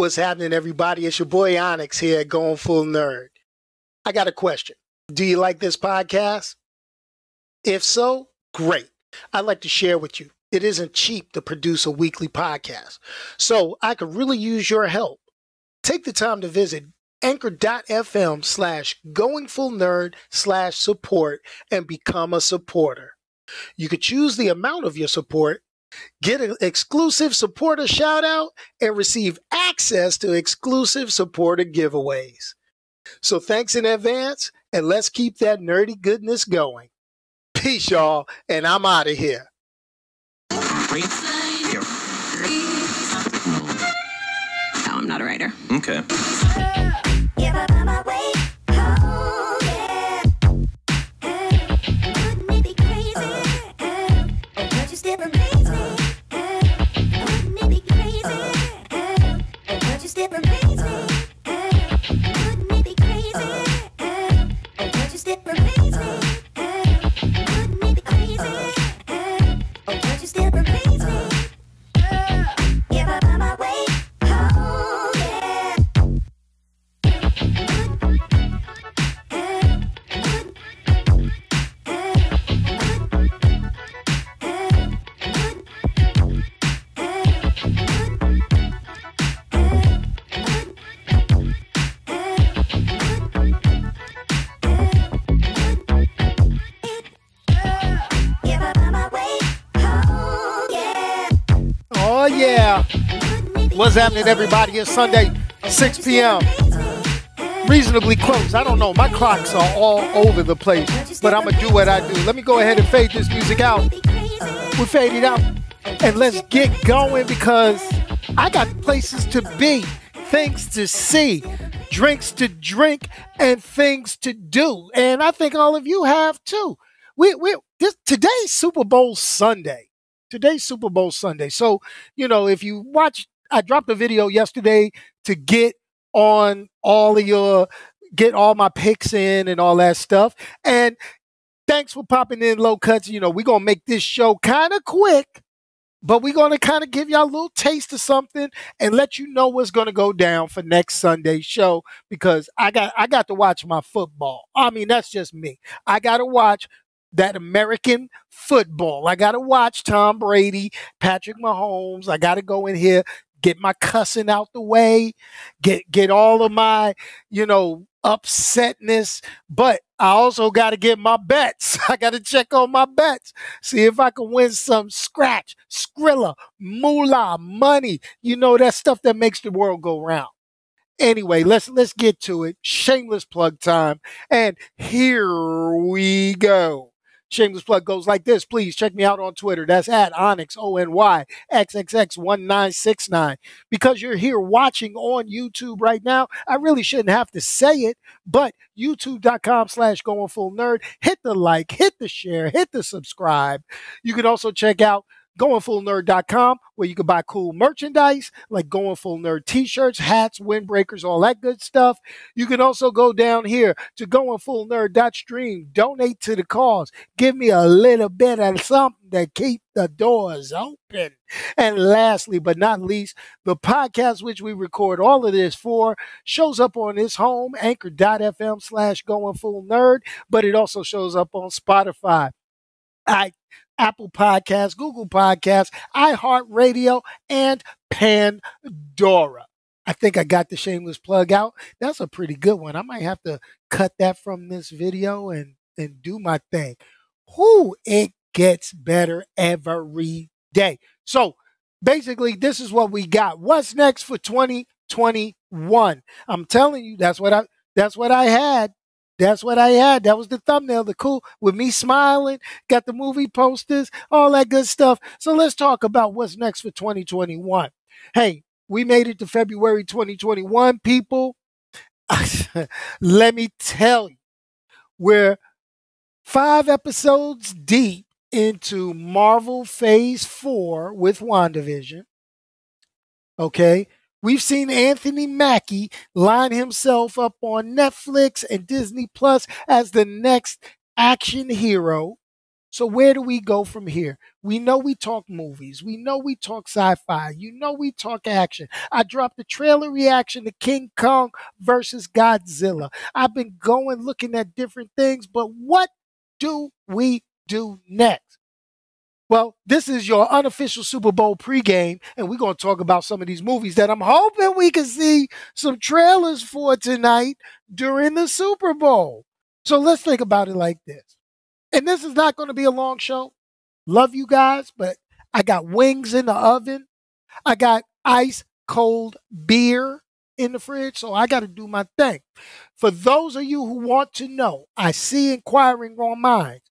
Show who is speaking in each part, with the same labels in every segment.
Speaker 1: What's happening, everybody? It's your boy Onyx here, going full nerd. I got a question. Do you like this podcast? If so, great. I'd like to share with you. It isn't cheap to produce a weekly podcast, so I could really use your help. Take the time to visit anchor.fm slash going full nerd slash support and become a supporter. You could choose the amount of your support Get an exclusive supporter shout out and receive access to exclusive supporter giveaways. So thanks in advance, and let's keep that nerdy goodness going. Peace, y'all, and I'm out of here.
Speaker 2: No, I'm not a writer.
Speaker 3: Okay.
Speaker 1: Yeah. What's happening, everybody? It's Sunday, 6 p.m. Reasonably close. I don't know. My clocks are all over the place, but I'm going to do what I do. Let me go ahead and fade this music out. We fade it out. And let's get going because I got places to be, things to see, drinks to drink, and things to do. And I think all of you have too. We, we, this, today's Super Bowl Sunday today's Super Bowl Sunday. So, you know, if you watch, I dropped a video yesterday to get on all of your, get all my picks in and all that stuff. And thanks for popping in low cuts. You know, we're going to make this show kind of quick, but we're going to kind of give y'all a little taste of something and let you know what's going to go down for next Sunday's show because I got, I got to watch my football. I mean, that's just me. I got to watch that American football. I got to watch Tom Brady, Patrick Mahomes. I got to go in here, get my cussing out the way, get get all of my, you know, upsetness, but I also got to get my bets. I got to check on my bets, see if I can win some scratch, skrilla, moolah, money. You know that stuff that makes the world go round. Anyway, let's let's get to it. Shameless plug time, and here we go. Shameless plug goes like this. Please check me out on Twitter. That's at Onyx, O N Y X X X 1969. Because you're here watching on YouTube right now, I really shouldn't have to say it, but youtube.com slash going full nerd. Hit the like, hit the share, hit the subscribe. You can also check out goingfullnerd.com where you can buy cool merchandise like going full nerd t-shirts hats windbreakers all that good stuff. You can also go down here to goingfullnerd.stream donate to the cause. Give me a little bit of something to keep the doors open. And lastly but not least the podcast which we record all of this for shows up on this home anchor.fm slash going full nerd but it also shows up on spotify I Apple Podcasts, Google Podcasts, iHeartRadio, and Pandora. I think I got the shameless plug out. That's a pretty good one. I might have to cut that from this video and and do my thing. Who it gets better every day. So basically, this is what we got. What's next for 2021? I'm telling you, that's what I that's what I had that's what I had. That was the thumbnail, the cool with me smiling, got the movie posters, all that good stuff. So let's talk about what's next for 2021. Hey, we made it to February 2021, people. Let me tell you, we're five episodes deep into Marvel Phase 4 with WandaVision. Okay. We've seen Anthony Mackie line himself up on Netflix and Disney Plus as the next action hero. So where do we go from here? We know we talk movies. We know we talk sci-fi. You know we talk action. I dropped the trailer reaction to King Kong versus Godzilla. I've been going looking at different things, but what do we do next? Well, this is your unofficial Super Bowl pregame, and we're going to talk about some of these movies that I'm hoping we can see some trailers for tonight during the Super Bowl. So let's think about it like this. And this is not going to be a long show. Love you guys, but I got wings in the oven. I got ice cold beer in the fridge, so I got to do my thing. For those of you who want to know, I see inquiring minds.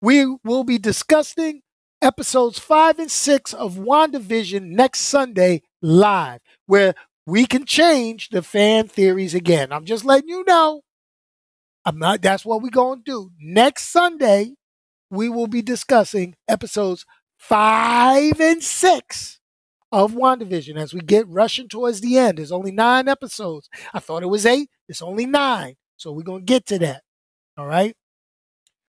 Speaker 1: We will be discussing episodes five and six of WandaVision next Sunday live, where we can change the fan theories again. I'm just letting you know. I'm not, that's what we're going to do. Next Sunday, we will be discussing episodes five and six of WandaVision as we get rushing towards the end. There's only nine episodes. I thought it was eight. It's only nine. So we're going to get to that. All right.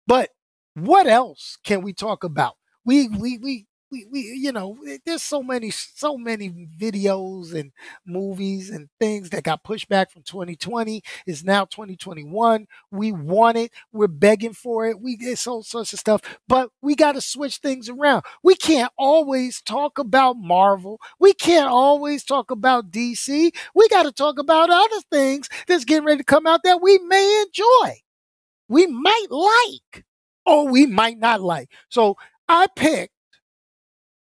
Speaker 1: But what else can we talk about? We, we, we, we, we you know there's so many so many videos and movies and things that got pushed back from 2020 is now 2021 we want it we're begging for it we it's all sorts of stuff but we got to switch things around. We can't always talk about marvel we can't always talk about dc we got to talk about other things that's getting ready to come out that we may enjoy we might like or we might not like. So i picked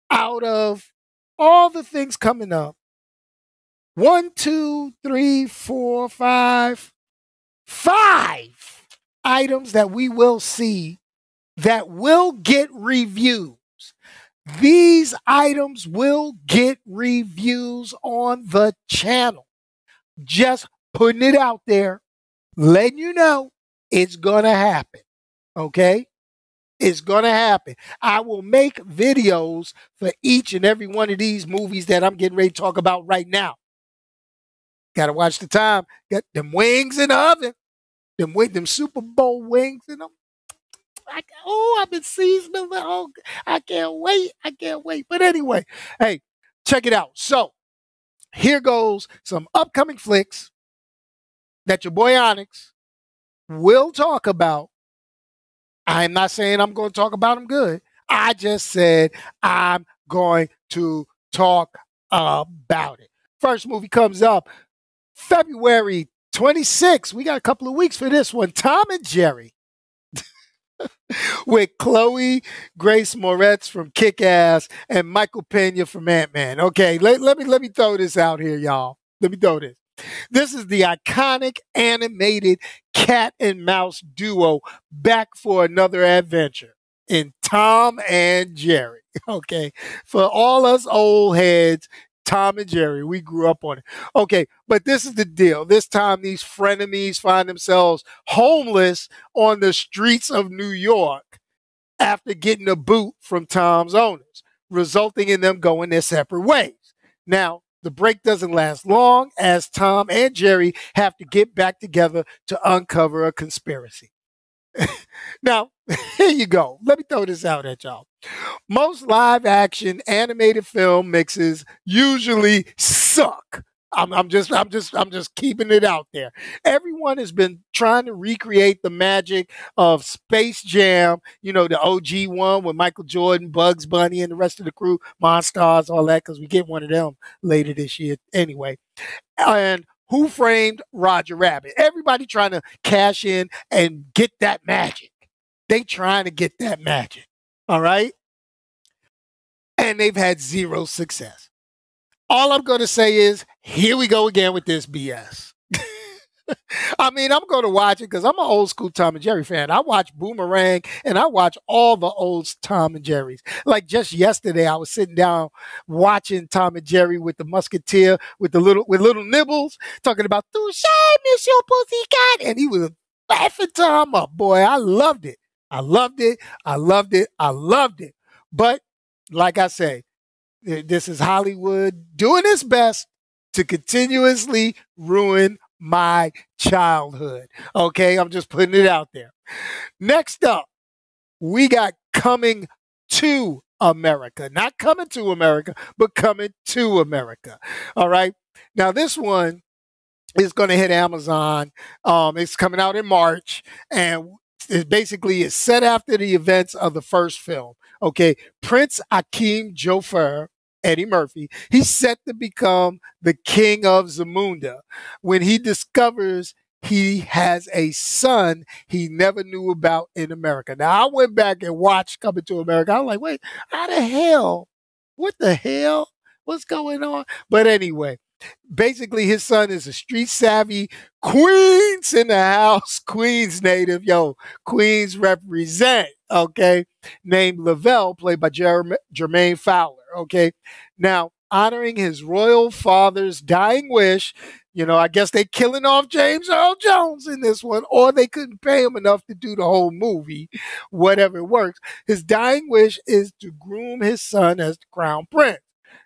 Speaker 1: out of all the things coming up one, two, three, four, five, five items that we will see that will get reviews. These items will get reviews on the channel. Just putting it out there, letting you know it's going to happen. Okay? It's going to happen. I will make videos for each and every one of these movies that I'm getting ready to talk about right now. Got to watch the time. Got them wings in the oven. Them them Super Bowl wings in them. I, oh, I've been seasoning. Oh, I can't wait. I can't wait. But anyway, hey, check it out. So here goes some upcoming flicks that your boy Onyx will talk about I'm not saying I'm going to talk about them good. I just said I'm going to talk about it. First movie comes up February 26th. We got a couple of weeks for this one. Tom and Jerry. with Chloe Grace Moretz from Kick Ass and Michael Pena from Ant Man. Okay, let, let me let me throw this out here, y'all. Let me throw this. This is the iconic animated cat and mouse duo back for another adventure in Tom and Jerry. Okay. For all us old heads, Tom and Jerry, we grew up on it. Okay. But this is the deal. This time, these frenemies find themselves homeless on the streets of New York after getting a boot from Tom's owners, resulting in them going their separate ways. Now, the break doesn't last long as Tom and Jerry have to get back together to uncover a conspiracy. now, here you go. Let me throw this out at y'all. Most live action animated film mixes usually suck. I'm, I'm just I'm just I'm just keeping it out there. Everyone has been trying to recreate the magic of Space Jam, you know, the OG one with Michael Jordan, Bugs Bunny, and the rest of the crew, Monstars, all that, because we get one of them later this year anyway. And who framed Roger Rabbit? Everybody trying to cash in and get that magic. They trying to get that magic. All right. And they've had zero success all I'm going to say is, here we go again with this BS. I mean, I'm going to watch it because I'm an old school Tom and Jerry fan. I watch Boomerang and I watch all the old Tom and Jerry's. Like just yesterday, I was sitting down watching Tom and Jerry with the Musketeer with the little with little nibbles talking about Touche, Monsieur Pussycat, and he was laughing Tom up. Boy, I loved it. I loved it. I loved it. I loved it. But like I say, this is Hollywood doing its best to continuously ruin my childhood. Okay, I'm just putting it out there. Next up, we got coming to America. Not coming to America, but coming to America. All right. Now, this one is going to hit Amazon. Um, it's coming out in March, and it basically is set after the events of the first film. Okay. Prince Akeem Joffer Eddie Murphy, he's set to become the king of Zamunda when he discovers he has a son he never knew about in America. Now, I went back and watched Coming to America. I was like, wait, how the hell? What the hell? What's going on? But anyway, basically his son is a street savvy Queens in the house, Queens native. Yo, Queens represent, okay? Named Lavelle, played by Jer- Jermaine Fowler, okay? Now, honoring his royal father's dying wish, you know, I guess they killing off James Earl Jones in this one, or they couldn't pay him enough to do the whole movie, whatever works. His dying wish is to groom his son as the crown prince.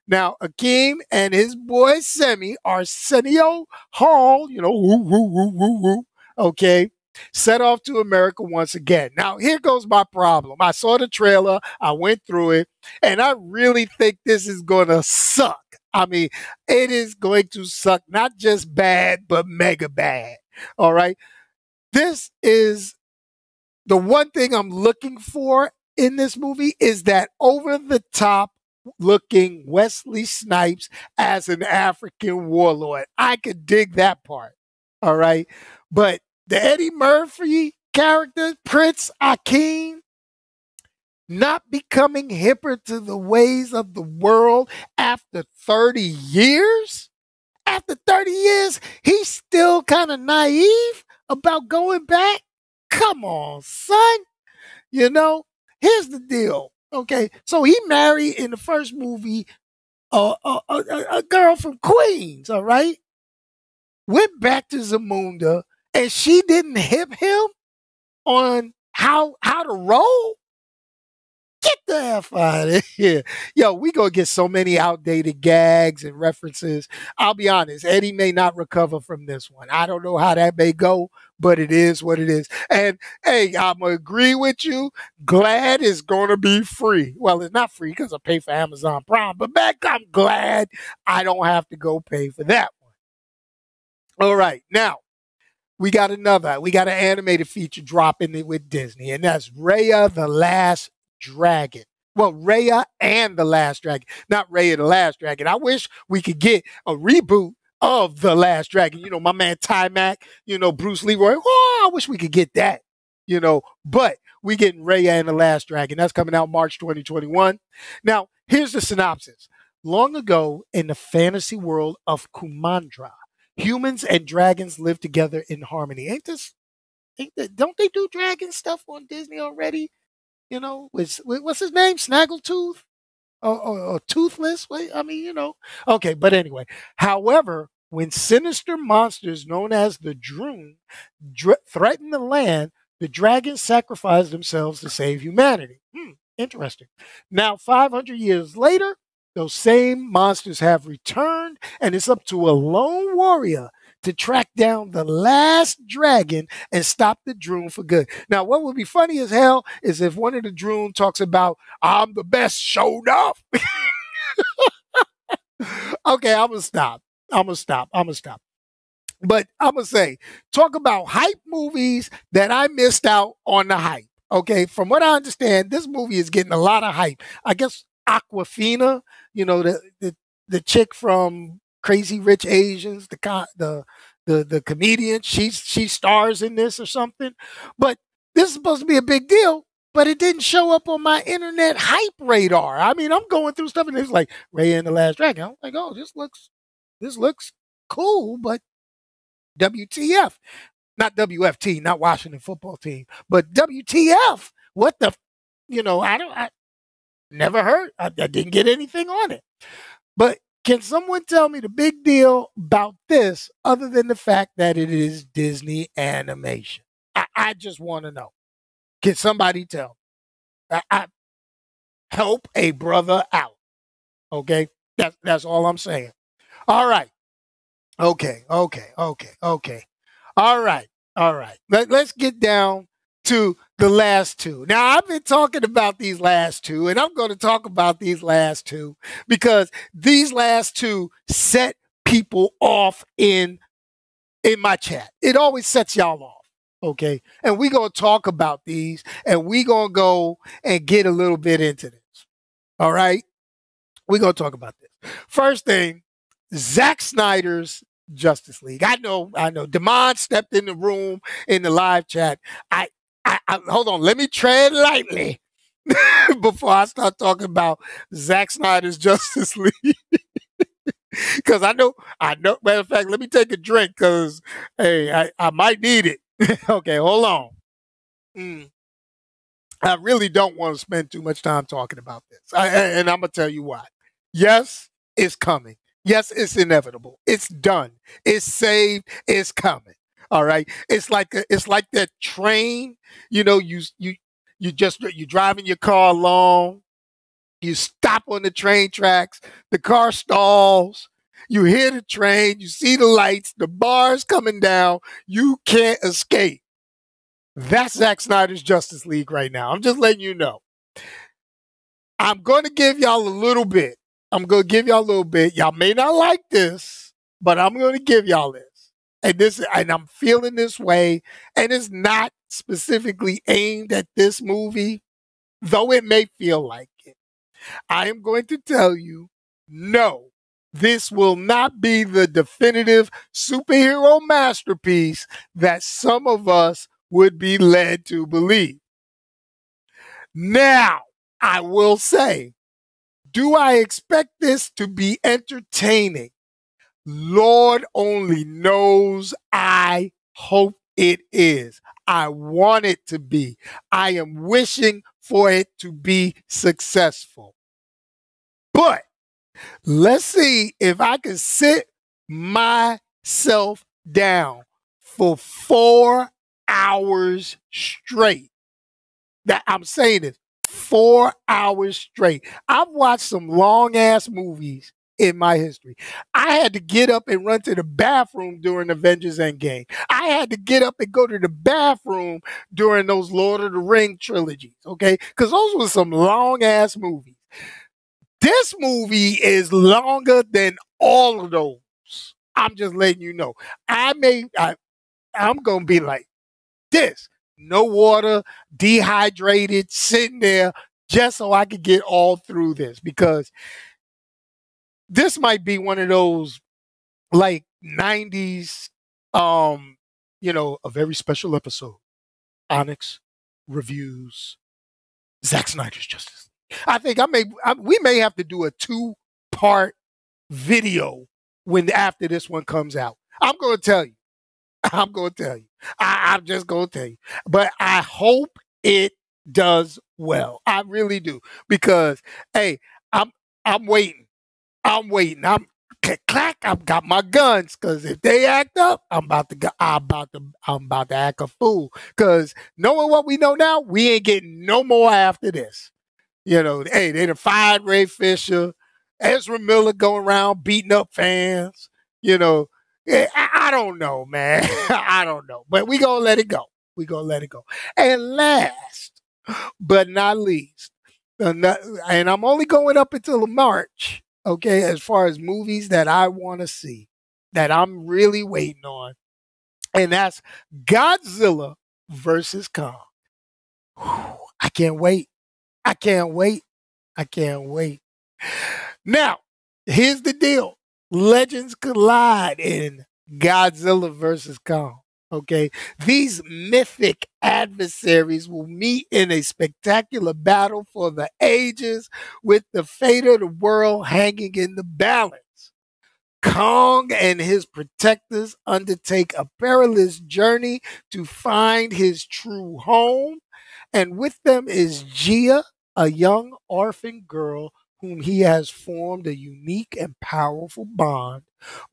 Speaker 1: Now, Akeem and his boy Semi, Arsenio Hall, you know, woo, woo, woo, woo, woo, okay, set off to America once again. Now, here goes my problem. I saw the trailer, I went through it, and I really think this is going to suck. I mean, it is going to suck, not just bad, but mega bad. All right. This is the one thing I'm looking for in this movie is that over the top looking Wesley Snipes as an African warlord. I could dig that part. All right. But the Eddie Murphy character, Prince Akeem, not becoming hipper to the ways of the world after 30 years? After 30 years, he's still kind of naive about going back? Come on, son. You know, here's the deal. Okay, so he married in the first movie a, a, a girl from Queens, all right? Went back to Zamunda and she didn't hip him on how how to roll. Get the F out of here. Yo, we gonna get so many outdated gags and references. I'll be honest, Eddie may not recover from this one. I don't know how that may go, but it is what it is. And hey, I'm agree with you. Glad is gonna be free. Well, it's not free because I pay for Amazon Prime, but back I'm glad I don't have to go pay for that one. All right, now we got another. We got an animated feature dropping it with Disney, and that's Raya the Last Dragon. Well, Raya and the Last Dragon, not Raya the Last Dragon. I wish we could get a reboot of the Last Dragon. You know, my man Taimak, you know, Bruce Leroy. Oh, I wish we could get that. You know, but we getting Raya and the Last Dragon. That's coming out March 2021. Now, here's the synopsis. Long ago, in the fantasy world of Kumandra, humans and dragons live together in harmony. Ain't this? Ain't that, don't they do dragon stuff on Disney already? You know, with what's his name? Snaggletooth or, or, or toothless? Wait, I mean, you know. Okay, but anyway. However, when sinister monsters known as the Druun dr- threaten the land, the dragons sacrifice themselves to save humanity. Hmm, interesting. Now, 500 years later, those same monsters have returned, and it's up to a lone warrior to track down the last dragon and stop the Druun for good. Now, what would be funny as hell is if one of the Druun talks about, I'm the best, show enough. okay, I'm going to stop. I'm going to stop. I'm going to stop. But I'm going to say, talk about hype movies that I missed out on the hype. Okay, from what I understand, this movie is getting a lot of hype. I guess Awkwafina, you know, the, the the chick from Crazy Rich Asians, the the the the comedian. She she stars in this or something. But this is supposed to be a big deal, but it didn't show up on my internet hype radar. I mean, I'm going through stuff and it's like Ray and the Last Dragon. I'm like, oh, this looks this looks cool, but WTF. Not WFT, not Washington football team, but WTF. What the you know, I don't I never heard. I, I didn't get anything on it. But can someone tell me the big deal about this other than the fact that it is Disney animation? I, I just want to know. Can somebody tell? I, I, help a brother out. Okay? That's that's all I'm saying. All right. Okay, okay, okay, okay. All right, all right. Let, let's get down to the last two. Now, I've been talking about these last two, and I'm going to talk about these last two because these last two set people off in in my chat. It always sets y'all off. Okay. And we're going to talk about these and we're going to go and get a little bit into this. All right. We're going to talk about this. First thing, Zack Snyder's Justice League. I know, I know. Demond stepped in the room in the live chat. I, I, hold on. Let me tread lightly before I start talking about Zack Snyder's Justice League. Cause I know, I know. Matter of fact, let me take a drink, cause hey, I, I might need it. okay, hold on. Mm. I really don't want to spend too much time talking about this, I, and I'm gonna tell you why. Yes, it's coming. Yes, it's inevitable. It's done. It's saved. It's coming. All right. It's like it's like that train. You know, you you you just you're driving your car along. You stop on the train tracks. The car stalls. You hear the train. You see the lights. The bars coming down. You can't escape. That's Zack Snyder's Justice League right now. I'm just letting you know. I'm going to give y'all a little bit. I'm going to give y'all a little bit. Y'all may not like this, but I'm going to give y'all this. And this and I'm feeling this way and it's not specifically aimed at this movie, though it may feel like it. I am going to tell you no, this will not be the definitive superhero masterpiece that some of us would be led to believe. Now, I will say, do I expect this to be entertaining? Lord only knows I hope it is. I want it to be. I am wishing for it to be successful. But let's see if I can sit myself down for four hours straight. That I'm saying this four hours straight. I've watched some long ass movies in my history. I had to get up and run to the bathroom during Avengers Endgame. I had to get up and go to the bathroom during those Lord of the Ring trilogies, okay? Because those were some long ass movies. This movie is longer than all of those. I'm just letting you know. I may, I, I'm going to be like this no water, dehydrated, sitting there just so I could get all through this because this might be one of those like 90s um you know a very special episode. Onyx reviews Zack Snyder's Justice I think I may I, we may have to do a two part video when after this one comes out. I'm going to tell you. I'm going to tell you. I, I'm just going to tell you. But I hope it does well. I really do. Because hey I'm I'm waiting I'm waiting. I'm click clack. I've got my guns because if they act up, I'm about to go. I'm about to. I'm about to act a fool. Because knowing what we know now, we ain't getting no more after this. You know, hey, they done fired Ray Fisher, Ezra Miller going around beating up fans. You know, I, I don't know, man. I don't know, but we gonna let it go. We gonna let it go. And last but not least, and I'm only going up until March okay, as far as movies that I want to see, that I'm really waiting on. And that's Godzilla versus Kong. Whew, I can't wait. I can't wait. I can't wait. Now, here's the deal legends collide in Godzilla versus Kong. Okay. These mythic adversaries will meet in a spectacular battle for the ages with the fate of the world hanging in the balance. Kong and his protectors undertake a perilous journey to find his true home. And with them is Jia, a young orphan girl whom he has formed a unique and powerful bond,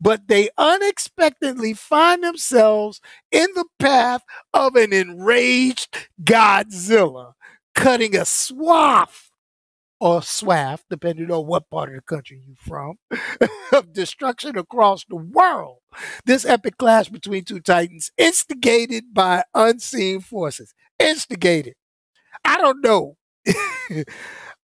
Speaker 1: but they unexpectedly find themselves in the path of an enraged Godzilla, cutting a swath or swath, depending on what part of the country you're from, of destruction across the world. This epic clash between two titans, instigated by unseen forces. Instigated. I don't know.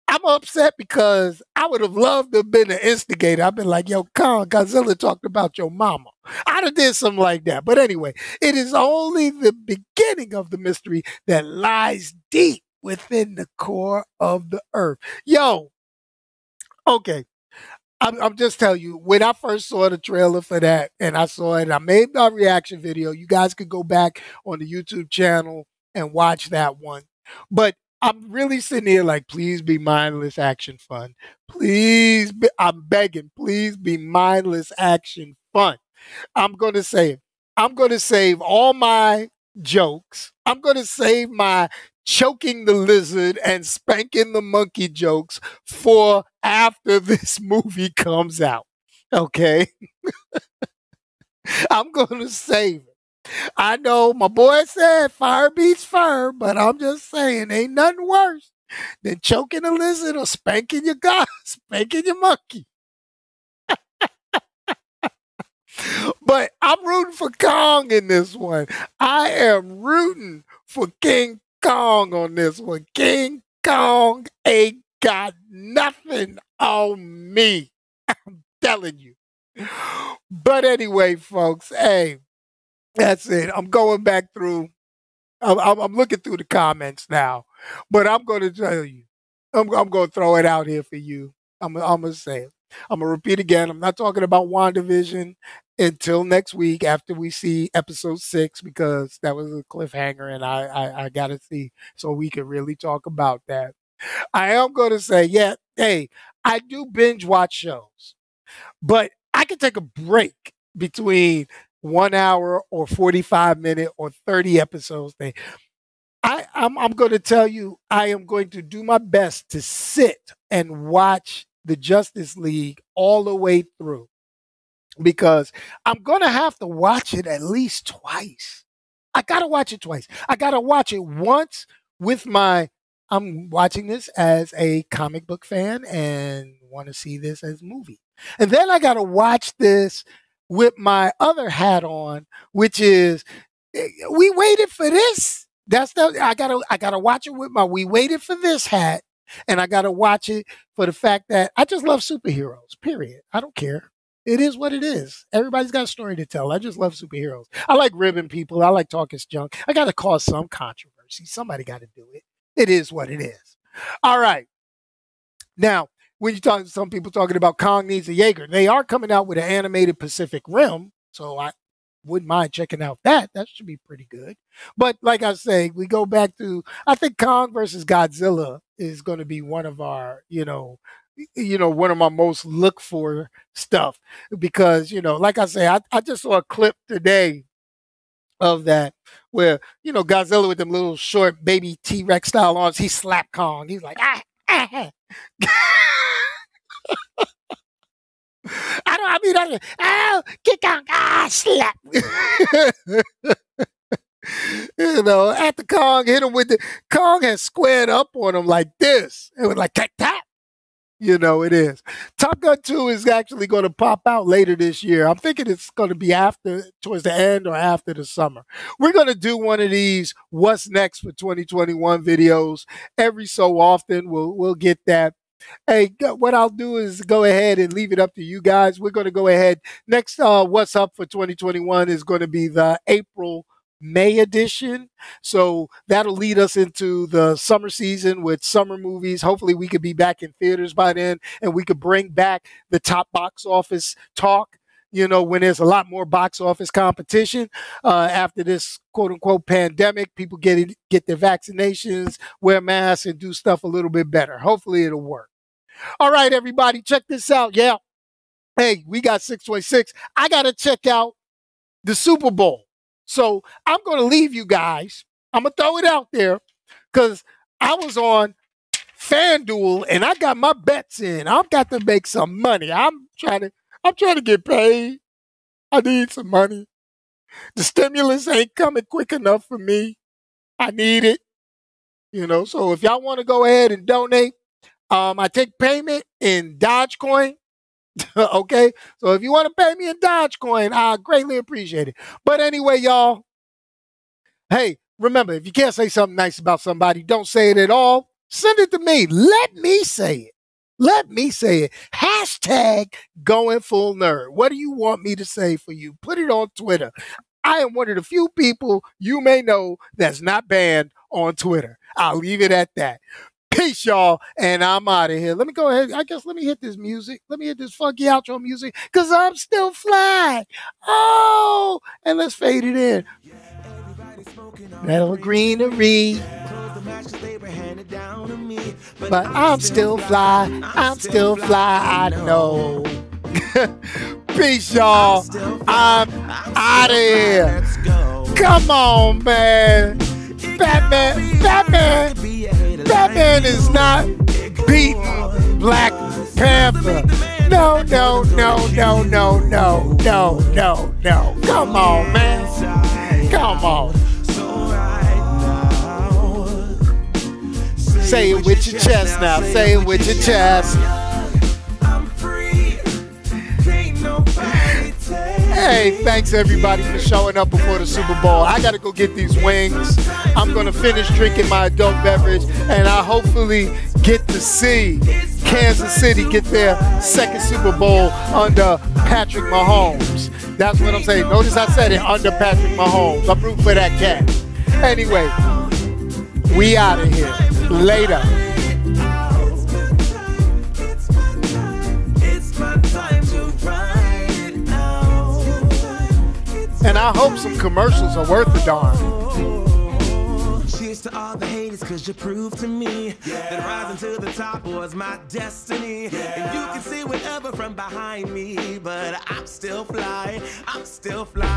Speaker 1: I'm upset because I would have loved to have been an instigator. I've been like, yo, Kong, Godzilla talked about your mama. I'd have did something like that. But anyway, it is only the beginning of the mystery that lies deep within the core of the earth. Yo, okay. I'm, I'm just telling you, when I first saw the trailer for that and I saw it, I made my reaction video. You guys could go back on the YouTube channel and watch that one. But I'm really sitting here like, please be mindless action fun. Please, be, I'm begging, please be mindless action fun. I'm going to say I'm going to save all my jokes. I'm going to save my choking the lizard and spanking the monkey jokes for after this movie comes out. Okay. I'm going to save it. I know my boy said fire beats fire, but I'm just saying ain't nothing worse than choking a lizard or spanking your guy, spanking your monkey. but I'm rooting for Kong in this one. I am rooting for King Kong on this one. King Kong ain't got nothing on me. I'm telling you. But anyway, folks, hey, that's it. I'm going back through. I'm, I'm, looking through the comments now, but I'm going to tell you. I'm, I'm going to throw it out here for you. I'm, I'm going to say it. I'm going to repeat again. I'm not talking about WandaVision until next week after we see episode six because that was a cliffhanger and I, I, I got to see so we can really talk about that. I am going to say, yeah, hey, I do binge watch shows, but I can take a break between one hour or 45 minute or 30 episodes thing. I, I'm, I'm going to tell you, I am going to do my best to sit and watch the Justice League all the way through because I'm going to have to watch it at least twice. I got to watch it twice. I got to watch it once with my, I'm watching this as a comic book fan and want to see this as a movie. And then I got to watch this with my other hat on, which is eh, we waited for this. That's the I gotta I gotta watch it with my we waited for this hat, and I gotta watch it for the fact that I just love superheroes. Period. I don't care. It is what it is. Everybody's got a story to tell. I just love superheroes. I like ribbing people. I like talking junk. I got to cause some controversy. Somebody got to do it. It is what it is. All right. Now, when you talk some people talking about Kong needs a Jaeger, they are coming out with an animated Pacific Rim, so I wouldn't mind checking out that. That should be pretty good. But like I say, we go back to I think Kong versus Godzilla is going to be one of our, you know, you know, one of my most look for stuff because, you know, like I say, I, I just saw a clip today of that where, you know, Godzilla with them little short baby T Rex style arms, he slapped Kong. He's like, ah, ah. I don't. I mean, I, oh, kick on, ah, slap. you know, the Kong hit him with the Kong has squared up on him like this. It was like tap tap. You know, it is. Top Gun 2 is actually going to pop out later this year. I'm thinking it's going to be after, towards the end or after the summer. We're going to do one of these What's Next for 2021 videos every so often. We'll, we'll get that Hey, what I'll do is go ahead and leave it up to you guys. We're going to go ahead. Next, uh, what's up for 2021 is going to be the April May edition. So that'll lead us into the summer season with summer movies. Hopefully, we could be back in theaters by then and we could bring back the top box office talk. You know, when there's a lot more box office competition uh, after this quote unquote pandemic, people get it, get their vaccinations, wear masks, and do stuff a little bit better. Hopefully, it'll work. All right, everybody, check this out. Yeah. Hey, we got 626. I got to check out the Super Bowl. So I'm going to leave you guys. I'm going to throw it out there because I was on FanDuel and I got my bets in. I've got to make some money. I'm trying to, I'm trying to get paid. I need some money. The stimulus ain't coming quick enough for me. I need it. You know, so if y'all want to go ahead and donate, um, I take payment in Dogecoin. okay? So if you want to pay me in Dogecoin, I greatly appreciate it. But anyway, y'all, hey, remember, if you can't say something nice about somebody, don't say it at all. Send it to me. Let me say it. Let me say it. Hashtag going full nerd. What do you want me to say for you? Put it on Twitter. I am one of the few people you may know that's not banned on Twitter. I'll leave it at that. Peace, y'all, and I'm out of here. Let me go ahead. I guess let me hit this music. Let me hit this funky outro music because I'm still fly. Oh, and let's fade it in. Metal greenery. But I'm still fly. I'm still fly. I know. Peace, y'all. I'm out of here. Come on, man. Batman. Batman. Batman is not beating Black Panther. No, no, no, no, no, no, no, no, no. Come on, man. Come on. Say it with your chest now. Say it with your chest. Hey, thanks everybody for showing up before the Super Bowl. I gotta go get these wings. I'm gonna finish drinking my adult beverage, and I hopefully get to see Kansas City get their second Super Bowl under Patrick Mahomes. That's what I'm saying. Notice I said it under Patrick Mahomes. I'm rooting for that cat. Anyway, we out of here. Later. And I hope some commercials are worth a darn.
Speaker 3: To all the haters, cause you proved to me that rising to the top was my destiny. And you can see whatever from behind me, but I'm still fly, I'm still fly.